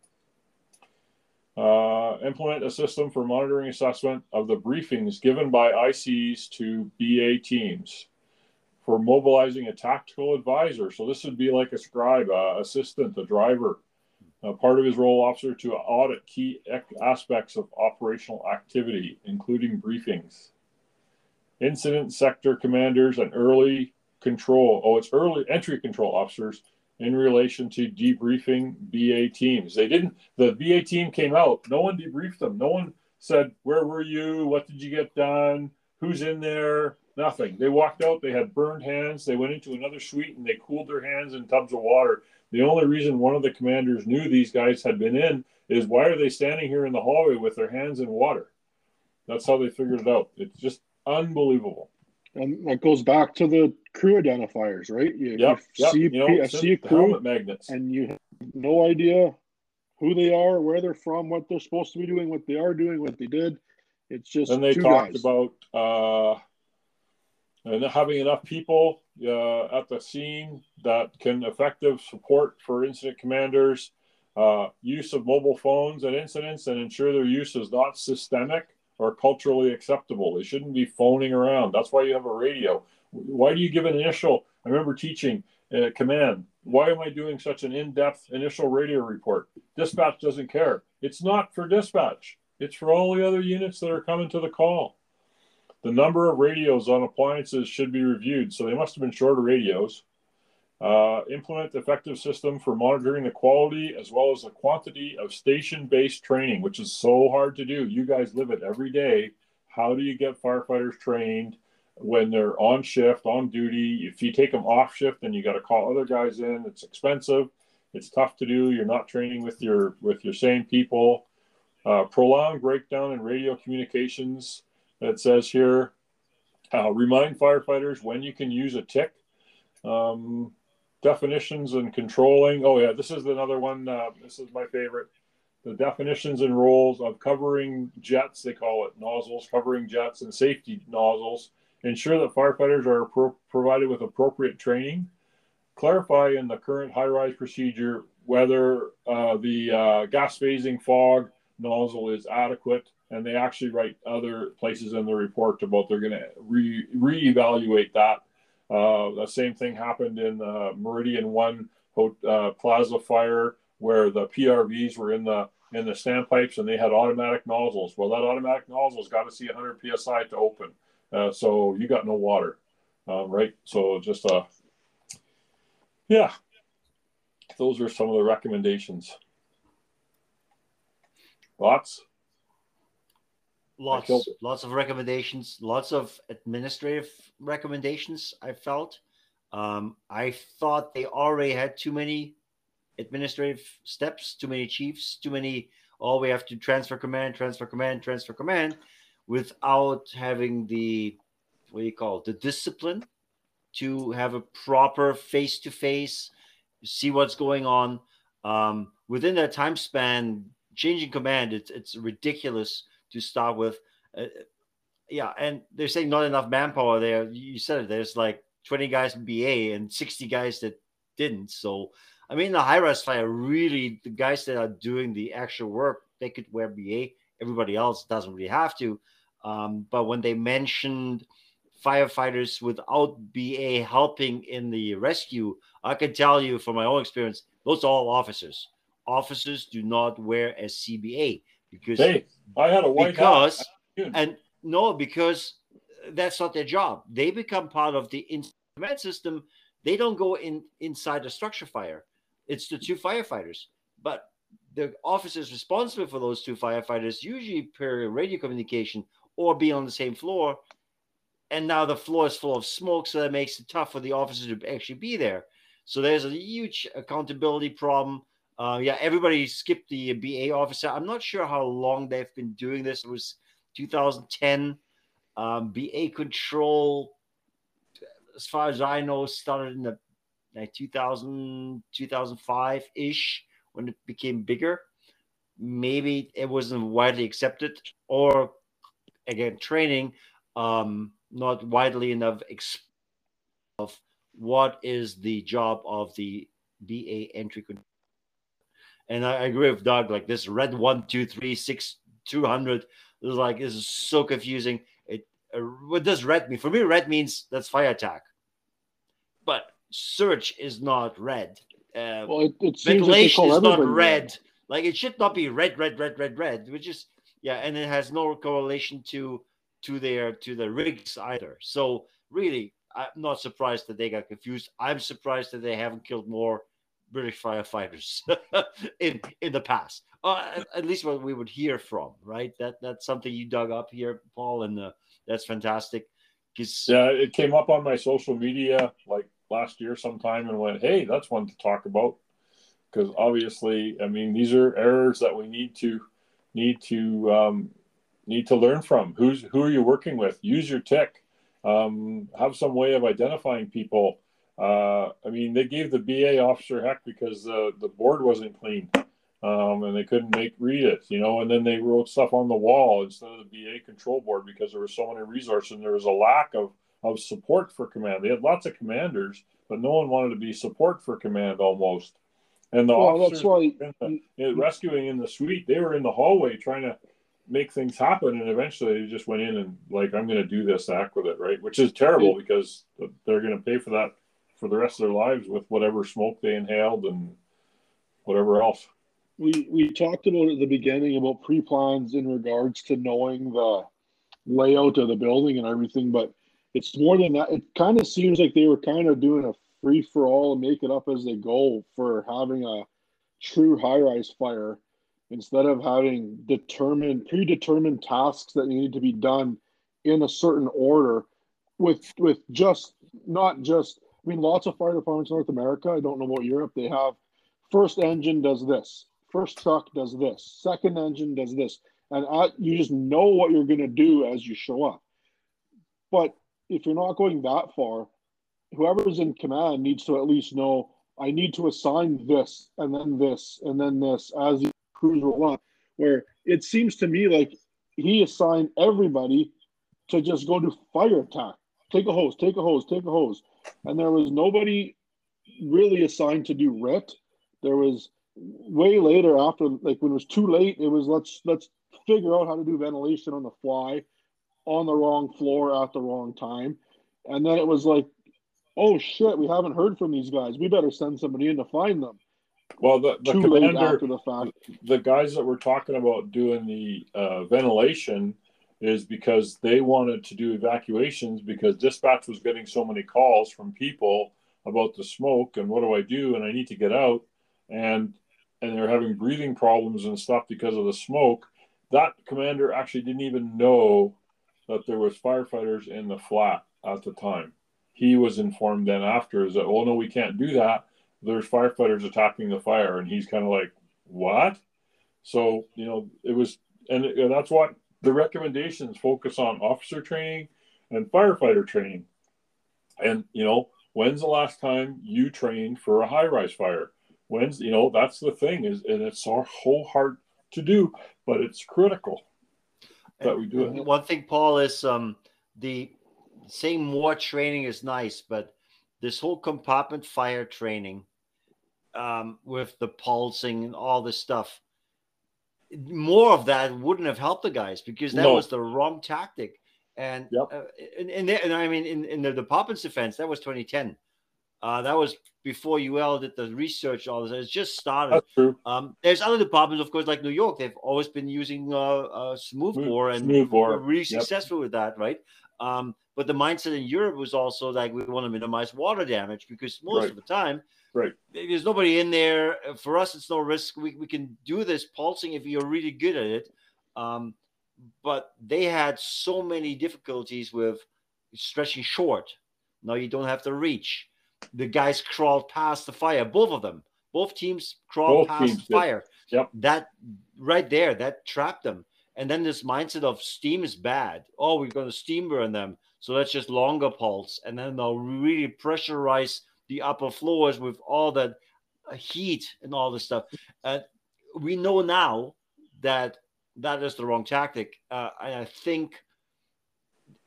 Uh, implement a system for monitoring assessment of the briefings given by ICs to BA teams for mobilizing a tactical advisor. So this would be like a scribe, uh, assistant, a driver, uh, part of his role officer to audit key aspects of operational activity, including briefings. Incident sector commanders and early control. Oh, it's early entry control officers in relation to debriefing BA teams. They didn't, the BA team came out, no one debriefed them. No one said, Where were you? What did you get done? Who's in there? Nothing. They walked out, they had burned hands, they went into another suite and they cooled their hands in tubs of water the only reason one of the commanders knew these guys had been in is why are they standing here in the hallway with their hands in water? That's how they figured it out. It's just unbelievable. And that goes back to the crew identifiers, right? You, yep, you yep. see, you know, see a crew magnets. and you have no idea who they are, where they're from, what they're supposed to be doing, what they are doing, what they did. It's just and they talked guys. about uh, and having enough people uh, at the scene that can effective support for incident commanders, uh, use of mobile phones at incidents, and ensure their use is not systemic or culturally acceptable. They shouldn't be phoning around. That's why you have a radio. Why do you give an initial? I remember teaching uh, command. Why am I doing such an in-depth initial radio report? Dispatch doesn't care. It's not for dispatch. It's for all the other units that are coming to the call. The number of radios on appliances should be reviewed. So they must have been shorter radios. Uh, implement effective system for monitoring the quality as well as the quantity of station-based training, which is so hard to do. You guys live it every day. How do you get firefighters trained when they're on shift, on duty? If you take them off shift, then you got to call other guys in. It's expensive. It's tough to do. You're not training with your with your same people. Uh, prolonged breakdown in radio communications That says here, uh, remind firefighters when you can use a TIC. Um, definitions and controlling. Oh yeah, this is another one. Uh, this is my favorite. The definitions and roles of covering jets, they call it nozzles, covering jets and safety nozzles. Ensure that firefighters are pro- provided with appropriate training. Clarify in the current high-rise procedure whether uh, the uh, gas phasing fog nozzle is adequate and they actually write other places in the report about they're going to re reevaluate that. Uh, the same thing happened in the Meridian One uh, Plaza fire, where the PRVs were in the in the standpipes and they had automatic nozzles. Well, that automatic nozzle's got to see 100 psi to open, uh, so you got no water, um, right? So just uh, yeah, those are some of the recommendations. Lots lots lots of recommendations lots of administrative recommendations i felt. Um, i thought they already had too many administrative steps too many chiefs too many oh we have to transfer command transfer command transfer command without having the what do you call it the discipline to have a proper face to face see what's going on. Um, within that time span changing command it's, it's ridiculous to start with. Uh, yeah, and they're saying not enough manpower there. You said it. There's like 20 guys in BA and 60 guys that didn't. So, I mean, the high rise fire really the guys that are doing the actual work they could wear BA. Everybody else doesn't really have to. Um, but when they mentioned firefighters without BA helping in the rescue, I can tell you from my own experience, those are all officers. Officers do not wear a CBA because hey, I had a white because and no because that's not their job. They become part of the command system. They don't go in inside the structure fire. It's the two firefighters, but the officers responsible for those two firefighters usually per radio communication or be on the same floor. And now the floor is full of smoke, so that makes it tough for the officers to actually be there. So there's a huge accountability problem. Uh, yeah, everybody skipped the BA officer. I'm not sure how long they've been doing this. It was 2010. Um, BA control, as far as I know, started in the like 2000, 2005 ish when it became bigger. Maybe it wasn't widely accepted, or again, training um, not widely enough of what is the job of the BA entry control. And I, agree with Doug, like this red one, two, three, six, two hundred. 200 is like, this is so confusing. It, uh, what does red mean? For me, red means that's fire attack. But search is not red. Uh, well, it, it ventilation like is not red. red. Like it should not be red, red, red, red, red, which is yeah, and it has no correlation to to their to the rigs either. So really, I'm not surprised that they got confused. I'm surprised that they haven't killed more British firefighters in in the past. Uh, at, at, least what we would hear from, right? That that's something you dug up here, Paul, and uh, that's fantastic. Yeah, it came up on my social media like last year sometime, and went, "Hey, that's one to talk about." Because obviously, I mean, these are errors that we need to need to um, need to learn from. Who's who are you working with? Use your TIC. Um, have some way of identifying people. Uh, I mean, they gave the BA officer heck because uh, the board wasn't clean um, and they couldn't make read it, you know. And then they wrote stuff on the wall instead of the BA control board because there were so many resources and there was a lack of of support for command. They had lots of commanders, but no one wanted to be support for command almost. And the well, officers that's why in the, rescuing in the suite, they were in the hallway trying to make things happen, and eventually they just went in and like, I'm going to do this, act with it, right? Which is terrible because they're going to pay for that for the rest of their lives with whatever smoke they inhaled and whatever else. We we talked about at the beginning about pre-plans in regards to knowing the layout of the building and everything, but it's more than that. It kind of seems like they were kind of doing a free for all and make it up as they go for having a true high rise fire instead of having determined predetermined tasks that need to be done in a certain order with with just not just I mean lots of fire departments in North America, I don't know about Europe, they have first engine does this, first truck does this, second engine does this. And at, you just know what you're going to do as you show up. But if you're not going that far, whoever's in command needs to at least know I need to assign this and then this and then this as the crews roll up. Where it seems to me like he assigned everybody to just go to fire attack. Take a hose, take a hose, take a hose. And there was nobody really assigned to do RIT. There was way later after like when it was too late, it was let's let's figure out how to do ventilation on the fly on the wrong floor at the wrong time. And then it was like oh shit, we haven't heard from these guys. We better send somebody in to find them. Well, the, the Too commander, after the fact. The guys that we're talking about doing the uh, ventilation is because they wanted to do evacuations because dispatch was getting so many calls from people about the smoke and what do I do and I need to get out and and they're having breathing problems and stuff because of the smoke. That commander actually didn't even know that there was firefighters in the flat at the time he was informed then after is that, oh no, we can't do that. There's firefighters attacking the fire. And he's kind of like, what? So, you know, it was, and, and that's what the recommendations focus on officer training and firefighter training. And, you know, when's the last time you trained for a high rise fire? When's, you know, that's the thing is, and it's so hard to do, but it's critical. that we do it. One thing, Paul, is um, the saying more training is nice, but this whole compartment fire training um, with the pulsing and all this stuff, more of that wouldn't have helped the guys because that no. was the wrong tactic. And, yep. uh, and, and, and, I mean, in, in the, the Poppins defense, that was 2010. Uh, that was before UL did the research. All this, it's just started. That's true. Um, there's other departments, of course, like New York. They've always been using uh, uh smooth bore and smooth bore. really yep. successful with that, right? Um, but the mindset in Europe was also like we want to minimize water damage because most right. of the time, right, there's nobody in there. For us, it's no risk. We, we can do this pulsing if you're really good at it. Um, but they had so many difficulties with stretching short. Now you don't have to reach. The guys crawled past the fire, both of them. Both teams crawled both past the fire. Yep. That right there, that trapped them. And then this mindset of steam is bad. Oh, we're going to steam burn them. So let's just longer pulse. And then they'll really pressurize the upper floors with all that uh, heat and all this stuff. And we know now that that is the wrong tactic. Uh, and I think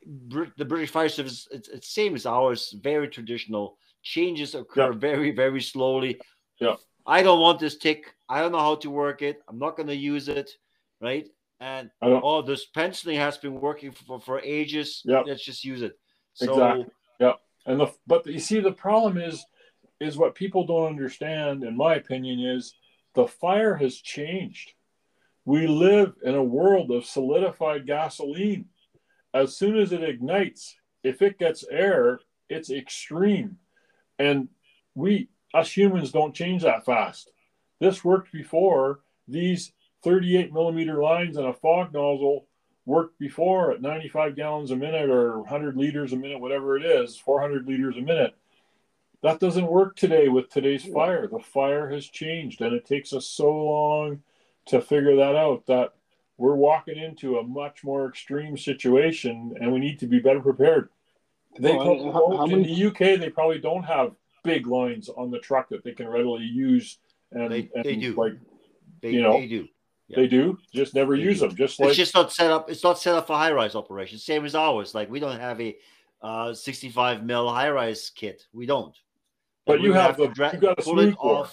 the British Fire Service, it's, it's same as ours, very traditional. Changes occur yeah. very, very slowly. Yeah. I don't want this TIC. I don't know how to work it. I'm not going to use it. Right. And oh, this penciling has been working for, for ages. Yeah. Let's just use it. So, exactly. Yeah. And the but you see the problem is is what people don't understand, in my opinion, is the fire has changed. We live in a world of solidified gasoline. As soon as it ignites, if it gets air, it's extreme. And we, us humans, don't change that fast. This worked before. These 38 millimeter lines and a fog nozzle worked before at 95 gallons a minute or 100 liters a minute, whatever it is, 400 liters a minute. That doesn't work today with today's fire. The fire has changed, and it takes us so long to figure that out that we're walking into a much more extreme situation, and we need to be better prepared. They well, how, how in many... the UK, they probably don't have big lines on the truck that they can readily use. And they, and they do. Like, they, you know, they do. Yeah. They do. Just never they use do. them. Just like it's just not set up. It's not set up for high rise operations. Same as ours. Like we don't have a uh, 65 mil high rise kit. We don't. But you have, have the dra- you got a smooth bore.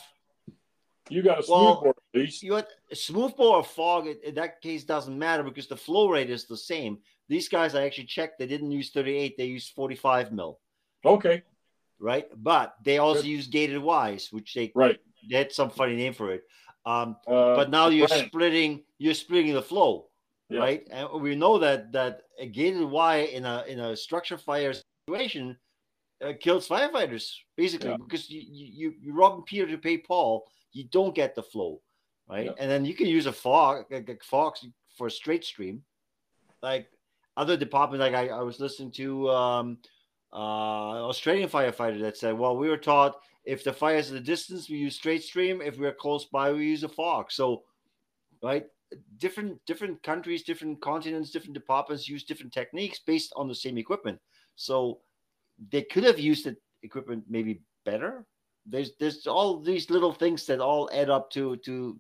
You got a smooth well, bore at least. You got a smooth bore or fog. In that case, doesn't matter because the flow rate is the same. These guys, I actually checked. They didn't use 38. They used 45 mil. Okay. Right, but they also Good. use gated wise, which they right. They had some funny name for it. Um, uh, but now you're right. splitting you're splitting the flow, yeah. right? And we know that that a gated Y in a in a structure fire situation uh, kills firefighters basically yeah. because you you you rob Peter to pay Paul. You don't get the flow, right? Yeah. And then you can use a fog like a fox for a straight stream, like other departments. Like I, I was listening to um, uh, Australian firefighter that said, "Well, we were taught." If the fire is at a distance, we use straight stream. If we're close by, we use a fog. So, right, different different countries, different continents, different departments use different techniques based on the same equipment. So, they could have used the equipment maybe better. There's there's all these little things that all add up to to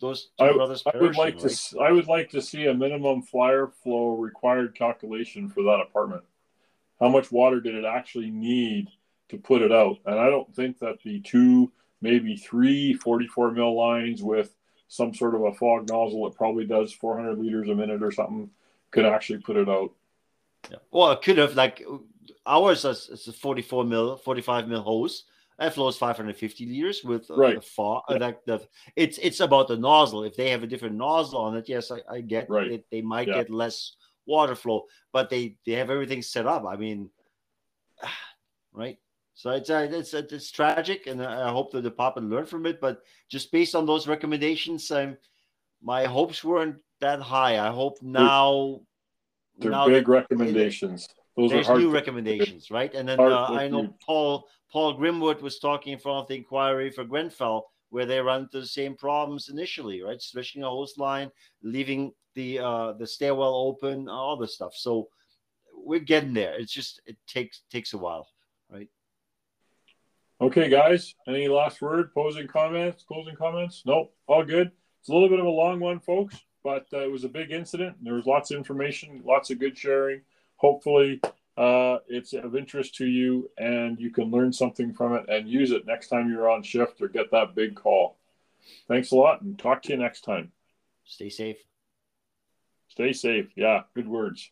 those I, brothers. I would like right? to I would like to see a minimum fire flow required calculation for that apartment. How much water did it actually need to put it out. And I don't think that the two, maybe three 44 mil lines with some sort of a fog nozzle that probably does 400 liters a minute or something could actually put it out. Yeah. Well, it could have like ours is a 44 mil, 45 mil hose. That flows 550 liters with uh, right. the fog. Yeah. Like the, it's it's about the nozzle. If they have a different nozzle on it, yes, I, I get right. it. They might yeah. get less water flow, but they they have everything set up. I mean, right? So it's uh, it's it's tragic, and I hope that the department learned from it. But just based on those recommendations, um, my hopes weren't that high. I hope now. They're now big recommendations. Those there's new recommendations, right? And then uh, I know Paul Paul Grimwood was talking in front of the inquiry for Grenfell, where they run into the same problems initially, right? Switching a hose line, leaving the uh, the stairwell open, all this stuff. So we're getting there. It's just it takes takes a while, right? Okay, guys. Any last word? Posing comments? Closing comments? Nope. All good. It's a little bit of a long one, folks. but uh, it was a big incident. There was lots of information, lots of good sharing. Hopefully, uh, it's of interest to you and you can learn something from it and use it next time you're on shift or get that big call. Thanks a lot and talk to you next time. Stay safe. Stay safe. Yeah, good words.